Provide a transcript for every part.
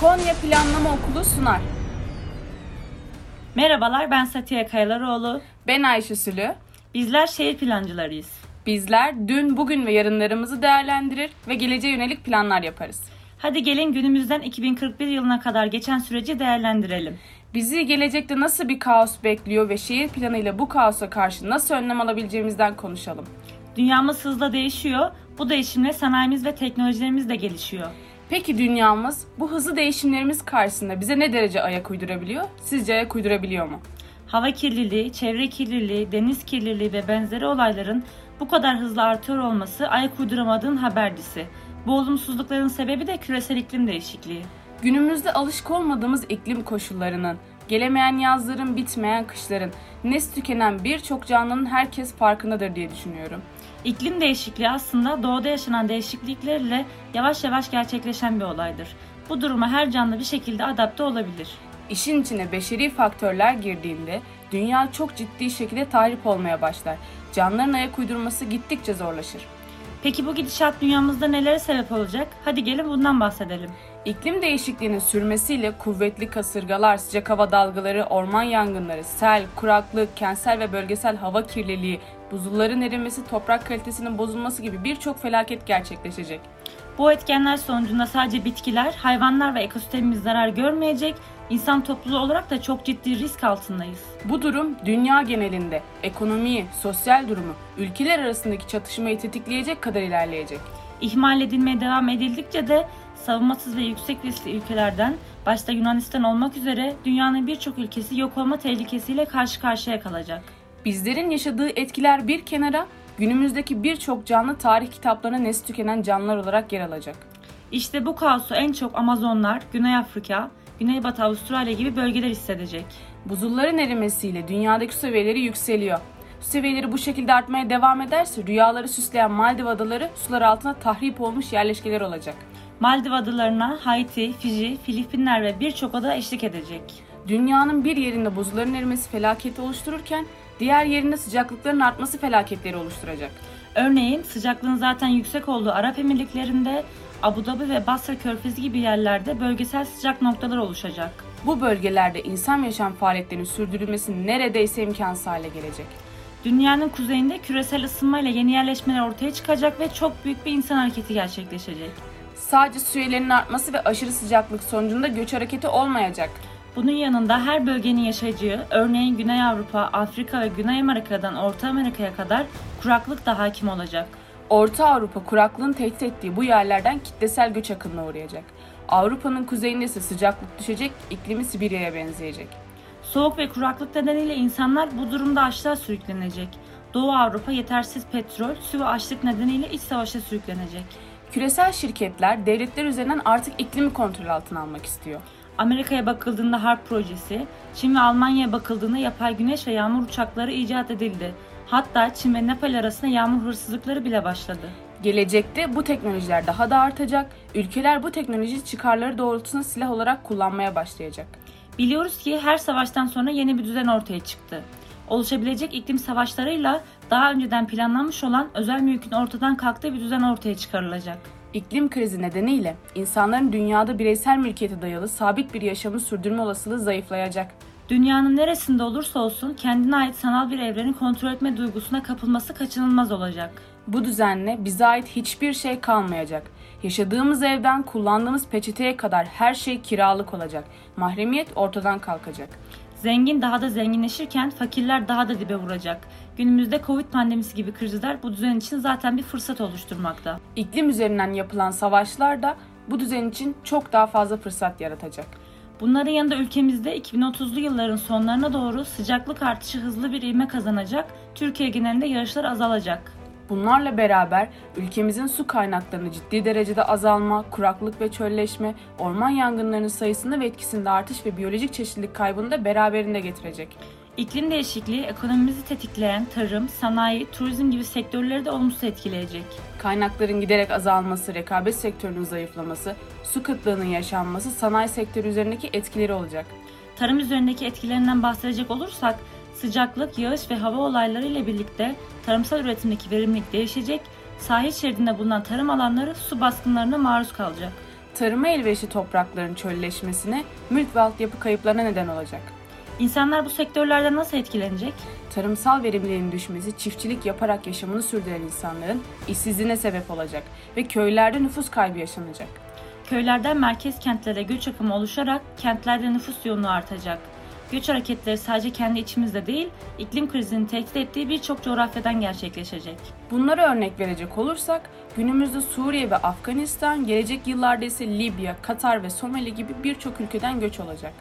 Konya Planlama Okulu sunar. Merhabalar ben Satiye Kayalaroğlu. Ben Ayşe Sülü. Bizler şehir plancılarıyız. Bizler dün, bugün ve yarınlarımızı değerlendirir ve geleceğe yönelik planlar yaparız. Hadi gelin günümüzden 2041 yılına kadar geçen süreci değerlendirelim. Bizi gelecekte nasıl bir kaos bekliyor ve şehir planıyla bu kaosa karşı nasıl önlem alabileceğimizden konuşalım. Dünyamız hızla değişiyor. Bu değişimle sanayimiz ve teknolojilerimiz de gelişiyor. Peki dünyamız bu hızlı değişimlerimiz karşısında bize ne derece ayak uydurabiliyor? Sizce ayak uydurabiliyor mu? Hava kirliliği, çevre kirliliği, deniz kirliliği ve benzeri olayların bu kadar hızlı artıyor olması ayak uyduramadığın habercisi. Bu olumsuzlukların sebebi de küresel iklim değişikliği. Günümüzde alışık olmadığımız iklim koşullarının, gelemeyen yazların, bitmeyen kışların, nesli tükenen birçok canlının herkes farkındadır diye düşünüyorum. İklim değişikliği aslında doğada yaşanan değişikliklerle yavaş yavaş gerçekleşen bir olaydır. Bu duruma her canlı bir şekilde adapte olabilir. İşin içine beşeri faktörler girdiğinde dünya çok ciddi şekilde tahrip olmaya başlar. Canlıların ayak uydurması gittikçe zorlaşır. Peki bu gidişat dünyamızda nelere sebep olacak? Hadi gelin bundan bahsedelim. İklim değişikliğinin sürmesiyle kuvvetli kasırgalar, sıcak hava dalgaları, orman yangınları, sel, kuraklık, kentsel ve bölgesel hava kirliliği, buzulların erimesi, toprak kalitesinin bozulması gibi birçok felaket gerçekleşecek. Bu etkenler sonucunda sadece bitkiler, hayvanlar ve ekosistemimiz zarar görmeyecek, insan topluluğu olarak da çok ciddi risk altındayız. Bu durum dünya genelinde ekonomiyi, sosyal durumu, ülkeler arasındaki çatışmayı tetikleyecek kadar ilerleyecek. İhmal edilmeye devam edildikçe de savunmasız ve yüksek riskli ülkelerden başta Yunanistan olmak üzere dünyanın birçok ülkesi yok olma tehlikesiyle karşı karşıya kalacak. Bizlerin yaşadığı etkiler bir kenara, günümüzdeki birçok canlı tarih kitaplarına nesli tükenen canlılar olarak yer alacak. İşte bu kaosu en çok Amazonlar, Güney Afrika, Güneybatı Avustralya gibi bölgeler hissedecek. Buzulların erimesiyle dünyadaki su seviyeleri yükseliyor. Su seviyeleri bu şekilde artmaya devam ederse rüyaları süsleyen Maldiv adaları sular altına tahrip olmuş yerleşkeler olacak. Maldiv adalarına Haiti, Fiji, Filipinler ve birçok ada eşlik edecek. Dünyanın bir yerinde buzulların erimesi felaketi oluştururken diğer yerinde sıcaklıkların artması felaketleri oluşturacak. Örneğin sıcaklığın zaten yüksek olduğu Arap Emirlikleri'nde Abu Dhabi ve Basra Körfezi gibi yerlerde bölgesel sıcak noktalar oluşacak. Bu bölgelerde insan yaşam faaliyetlerinin sürdürülmesi neredeyse imkansız hale gelecek. Dünyanın kuzeyinde küresel ısınmayla yeni yerleşmeler ortaya çıkacak ve çok büyük bir insan hareketi gerçekleşecek. Sadece su üyelerinin artması ve aşırı sıcaklık sonucunda göç hareketi olmayacak. Bunun yanında her bölgenin yaşayacağı, örneğin Güney Avrupa, Afrika ve Güney Amerika'dan Orta Amerika'ya kadar kuraklık da hakim olacak. Orta Avrupa kuraklığın tehdit ettiği bu yerlerden kitlesel göç akınına uğrayacak. Avrupa'nın kuzeyinde ise sıcaklık düşecek, iklimi Sibirya'ya benzeyecek. Soğuk ve kuraklık nedeniyle insanlar bu durumda açlığa sürüklenecek. Doğu Avrupa yetersiz petrol, su ve açlık nedeniyle iç savaşa sürüklenecek. Küresel şirketler devletler üzerinden artık iklimi kontrol altına almak istiyor. Amerika'ya bakıldığında HARP projesi, Çin ve Almanya'ya bakıldığında yapay güneş ve yağmur uçakları icat edildi. Hatta Çin ve Nepal arasında yağmur hırsızlıkları bile başladı. Gelecekte bu teknolojiler daha da artacak. Ülkeler bu teknoloji çıkarları doğrultusunda silah olarak kullanmaya başlayacak. Biliyoruz ki her savaştan sonra yeni bir düzen ortaya çıktı. Oluşabilecek iklim savaşlarıyla daha önceden planlanmış olan özel mülkün ortadan kalktığı bir düzen ortaya çıkarılacak. İklim krizi nedeniyle insanların dünyada bireysel mülkiyete dayalı sabit bir yaşamı sürdürme olasılığı zayıflayacak. Dünyanın neresinde olursa olsun kendine ait sanal bir evreni kontrol etme duygusuna kapılması kaçınılmaz olacak. Bu düzenle bize ait hiçbir şey kalmayacak. Yaşadığımız evden kullandığımız peçeteye kadar her şey kiralık olacak. Mahremiyet ortadan kalkacak. Zengin daha da zenginleşirken fakirler daha da dibe vuracak. Günümüzde Covid pandemisi gibi krizler bu düzen için zaten bir fırsat oluşturmakta. İklim üzerinden yapılan savaşlar da bu düzen için çok daha fazla fırsat yaratacak. Bunların yanında ülkemizde 2030'lu yılların sonlarına doğru sıcaklık artışı hızlı bir ivme kazanacak, Türkiye genelinde yağışlar azalacak. Bunlarla beraber ülkemizin su kaynaklarını ciddi derecede azalma, kuraklık ve çölleşme, orman yangınlarının sayısında ve etkisinde artış ve biyolojik çeşitlilik kaybını da beraberinde getirecek. İklim değişikliği ekonomimizi tetikleyen tarım, sanayi, turizm gibi sektörleri de olumsuz etkileyecek. Kaynakların giderek azalması, rekabet sektörünün zayıflaması, su kıtlığının yaşanması sanayi sektörü üzerindeki etkileri olacak. Tarım üzerindeki etkilerinden bahsedecek olursak sıcaklık, yağış ve hava olayları ile birlikte tarımsal üretimdeki verimlilik değişecek, sahil şeridinde bulunan tarım alanları su baskınlarına maruz kalacak. tarıma elverişli toprakların çölleşmesine, mülk ve altyapı kayıplarına neden olacak. İnsanlar bu sektörlerden nasıl etkilenecek? Tarımsal verimliliğin düşmesi, çiftçilik yaparak yaşamını sürdüren insanların işsizliğine sebep olacak ve köylerde nüfus kaybı yaşanacak. Köylerden merkez kentlere göç akımı oluşarak kentlerde nüfus yoğunluğu artacak. Göç hareketleri sadece kendi içimizde değil, iklim krizinin tehdit ettiği birçok coğrafyadan gerçekleşecek. Bunlara örnek verecek olursak, günümüzde Suriye ve Afganistan, gelecek yıllarda ise Libya, Katar ve Somali gibi birçok ülkeden göç olacak.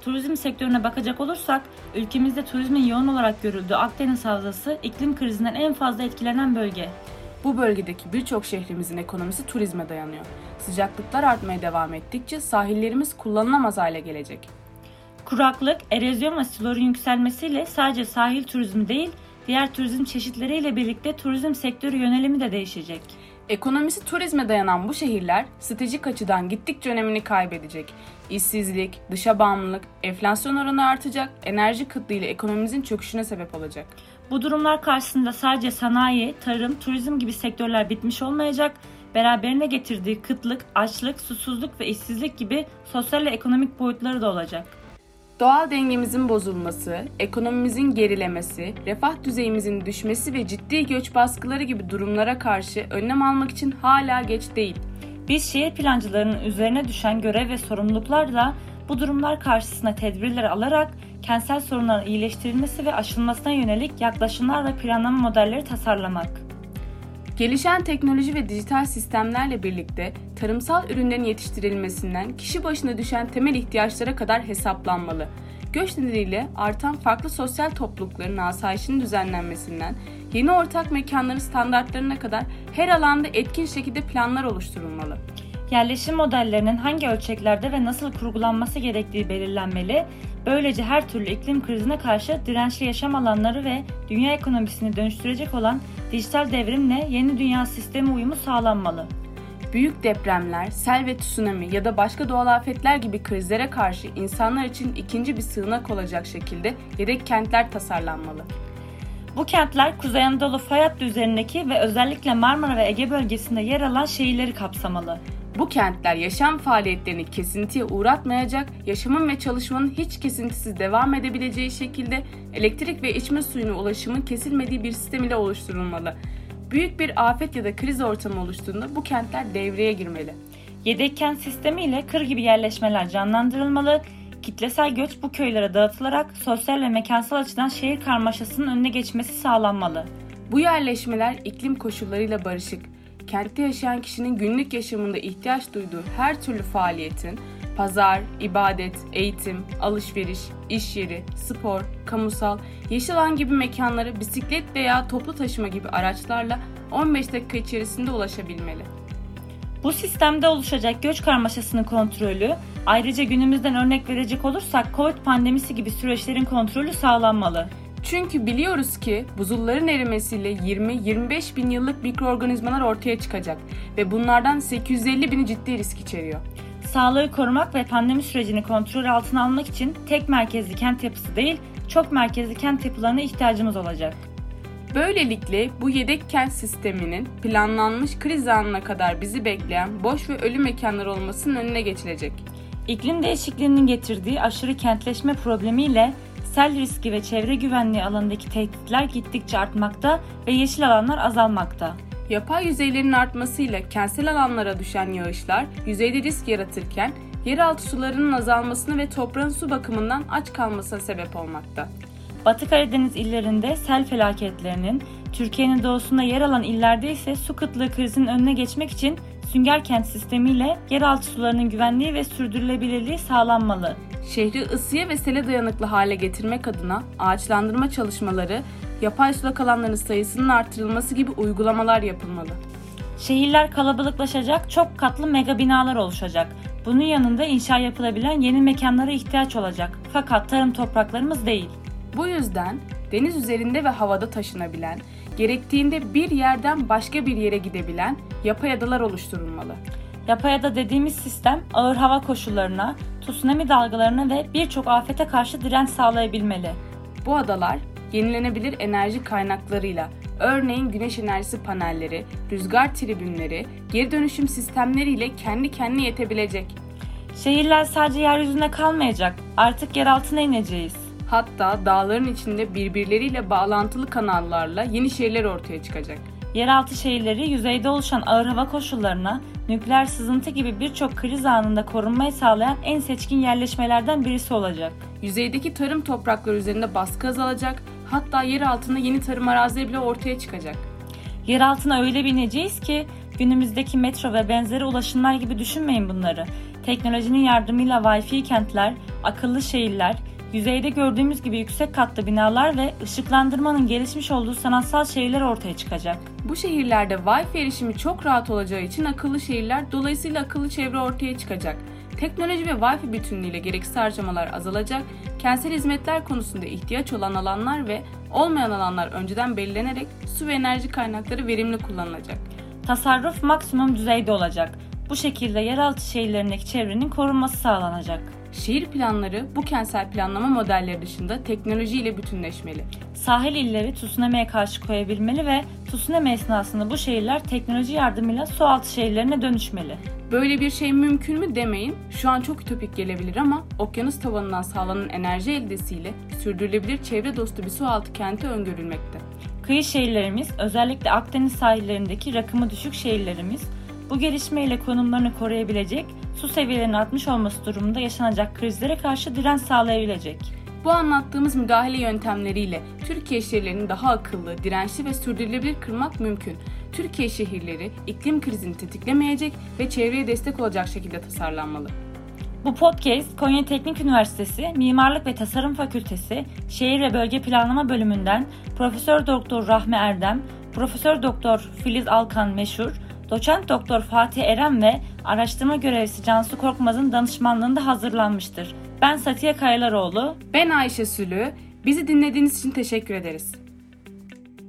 Turizm sektörüne bakacak olursak, ülkemizde turizmin yoğun olarak görüldüğü Akdeniz Havzası iklim krizinden en fazla etkilenen bölge. Bu bölgedeki birçok şehrimizin ekonomisi turizme dayanıyor. Sıcaklıklar artmaya devam ettikçe sahillerimiz kullanılamaz hale gelecek. Kuraklık, erozyon ve suların yükselmesiyle sadece sahil turizmi değil, diğer turizm çeşitleriyle birlikte turizm sektörü yönelimi de değişecek. Ekonomisi turizme dayanan bu şehirler stratejik açıdan gittikçe önemini kaybedecek. İşsizlik, dışa bağımlılık, enflasyon oranı artacak, enerji kıtlığı ile ekonomimizin çöküşüne sebep olacak. Bu durumlar karşısında sadece sanayi, tarım, turizm gibi sektörler bitmiş olmayacak, beraberine getirdiği kıtlık, açlık, susuzluk ve işsizlik gibi sosyal ve ekonomik boyutları da olacak. Doğal dengemizin bozulması, ekonomimizin gerilemesi, refah düzeyimizin düşmesi ve ciddi göç baskıları gibi durumlara karşı önlem almak için hala geç değil. Biz şehir plancılarının üzerine düşen görev ve sorumluluklarla bu durumlar karşısında tedbirler alarak kentsel sorunların iyileştirilmesi ve aşılmasına yönelik yaklaşımlar ve planlama modelleri tasarlamak. Gelişen teknoloji ve dijital sistemlerle birlikte tarımsal ürünlerin yetiştirilmesinden kişi başına düşen temel ihtiyaçlara kadar hesaplanmalı. Göç nedeniyle artan farklı sosyal toplulukların asayişinin düzenlenmesinden yeni ortak mekanların standartlarına kadar her alanda etkin şekilde planlar oluşturulmalı. Yerleşim modellerinin hangi ölçeklerde ve nasıl kurgulanması gerektiği belirlenmeli, böylece her türlü iklim krizine karşı dirençli yaşam alanları ve dünya ekonomisini dönüştürecek olan dijital devrimle yeni dünya sistemi uyumu sağlanmalı. Büyük depremler, sel ve tsunami ya da başka doğal afetler gibi krizlere karşı insanlar için ikinci bir sığınak olacak şekilde yedek kentler tasarlanmalı. Bu kentler Kuzey Anadolu fay hattı üzerindeki ve özellikle Marmara ve Ege bölgesinde yer alan şehirleri kapsamalı. Bu kentler yaşam faaliyetlerini kesintiye uğratmayacak, yaşamın ve çalışmanın hiç kesintisiz devam edebileceği şekilde elektrik ve içme suyuna ulaşımın kesilmediği bir sistem ile oluşturulmalı. Büyük bir afet ya da kriz ortamı oluştuğunda bu kentler devreye girmeli. Yedek kent sistemi ile kır gibi yerleşmeler canlandırılmalı, kitlesel göç bu köylere dağıtılarak sosyal ve mekansal açıdan şehir karmaşasının önüne geçmesi sağlanmalı. Bu yerleşmeler iklim koşullarıyla barışık, kentte yaşayan kişinin günlük yaşamında ihtiyaç duyduğu her türlü faaliyetin pazar, ibadet, eğitim, alışveriş, iş yeri, spor, kamusal, yeşil alan gibi mekanlara bisiklet veya toplu taşıma gibi araçlarla 15 dakika içerisinde ulaşabilmeli. Bu sistemde oluşacak göç karmaşasının kontrolü, ayrıca günümüzden örnek verecek olursak Covid pandemisi gibi süreçlerin kontrolü sağlanmalı. Çünkü biliyoruz ki buzulların erimesiyle 20-25 bin yıllık mikroorganizmalar ortaya çıkacak ve bunlardan 850 bini ciddi risk içeriyor. Sağlığı korumak ve pandemi sürecini kontrol altına almak için tek merkezli kent yapısı değil, çok merkezli kent yapılarına ihtiyacımız olacak. Böylelikle bu yedek kent sisteminin planlanmış kriz anına kadar bizi bekleyen boş ve ölü mekanlar olmasının önüne geçilecek. İklim değişikliğinin getirdiği aşırı kentleşme problemiyle sel riski ve çevre güvenliği alanındaki tehditler gittikçe artmakta ve yeşil alanlar azalmakta. Yapay yüzeylerin artmasıyla kentsel alanlara düşen yağışlar yüzeyde risk yaratırken yeraltı sularının azalmasına ve toprağın su bakımından aç kalmasına sebep olmakta. Batı Karadeniz illerinde sel felaketlerinin, Türkiye'nin doğusunda yer alan illerde ise su kıtlığı krizinin önüne geçmek için sünger kent sistemiyle yeraltı sularının güvenliği ve sürdürülebilirliği sağlanmalı. Şehri ısıya ve sele dayanıklı hale getirmek adına ağaçlandırma çalışmaları, yapay sulak alanların sayısının artırılması gibi uygulamalar yapılmalı. Şehirler kalabalıklaşacak, çok katlı mega binalar oluşacak. Bunun yanında inşa yapılabilen yeni mekanlara ihtiyaç olacak. Fakat tarım topraklarımız değil. Bu yüzden deniz üzerinde ve havada taşınabilen, gerektiğinde bir yerden başka bir yere gidebilen yapay adalar oluşturulmalı. Yapay ada dediğimiz sistem ağır hava koşullarına, tsunami dalgalarına ve birçok afete karşı direnç sağlayabilmeli. Bu adalar yenilenebilir enerji kaynaklarıyla, Örneğin güneş enerjisi panelleri, rüzgar tribünleri, geri dönüşüm sistemleriyle kendi kendine yetebilecek. Şehirler sadece yeryüzünde kalmayacak. Artık yer altına ineceğiz. Hatta dağların içinde birbirleriyle bağlantılı kanallarla yeni şehirler ortaya çıkacak. Yeraltı şehirleri yüzeyde oluşan ağır hava koşullarına, nükleer sızıntı gibi birçok kriz anında korunmayı sağlayan en seçkin yerleşmelerden birisi olacak. Yüzeydeki tarım toprakları üzerinde baskı azalacak, hatta yer altında yeni tarım arazileri bile ortaya çıkacak. Yer altına öyle bir ineceğiz ki günümüzdeki metro ve benzeri ulaşımlar gibi düşünmeyin bunları. Teknolojinin yardımıyla Wi-Fi kentler, akıllı şehirler, yüzeyde gördüğümüz gibi yüksek katlı binalar ve ışıklandırmanın gelişmiş olduğu sanatsal şehirler ortaya çıkacak. Bu şehirlerde Wi-Fi erişimi çok rahat olacağı için akıllı şehirler dolayısıyla akıllı çevre ortaya çıkacak. Teknoloji ve Wi-Fi bütünlüğüyle gereksiz harcamalar azalacak, kentsel hizmetler konusunda ihtiyaç olan alanlar ve olmayan alanlar önceden belirlenerek su ve enerji kaynakları verimli kullanılacak. Tasarruf maksimum düzeyde olacak. Bu şekilde yeraltı şehirlerindeki çevrenin korunması sağlanacak. Şehir planları bu kentsel planlama modelleri dışında teknolojiyle bütünleşmeli. Sahil illeri tsunami'ye karşı koyabilmeli ve tsunami esnasında bu şehirler teknoloji yardımıyla sualtı şehirlerine dönüşmeli. Böyle bir şey mümkün mü demeyin. Şu an çok ütopik gelebilir ama okyanus tavanından sağlanan enerji eldesiyle sürdürülebilir çevre dostu bir sualtı kenti öngörülmekte. Kıyı şehirlerimiz, özellikle Akdeniz sahillerindeki rakımı düşük şehirlerimiz, bu gelişmeyle konumlarını koruyabilecek, su seviyelerinin artmış olması durumunda yaşanacak krizlere karşı direnç sağlayabilecek. Bu anlattığımız müdahale yöntemleriyle Türkiye şehirlerini daha akıllı, dirençli ve sürdürülebilir kılmak mümkün. Türkiye şehirleri iklim krizini tetiklemeyecek ve çevreye destek olacak şekilde tasarlanmalı. Bu podcast Konya Teknik Üniversitesi Mimarlık ve Tasarım Fakültesi Şehir ve Bölge Planlama Bölümünden Profesör Doktor Rahmi Erdem, Profesör Doktor Filiz Alkan Meşhur, Doçent Doktor Fatih Eren ve araştırma görevlisi Cansu Korkmaz'ın danışmanlığında hazırlanmıştır. Ben Satiye Kayalaroğlu. Ben Ayşe Sülü. Bizi dinlediğiniz için teşekkür ederiz.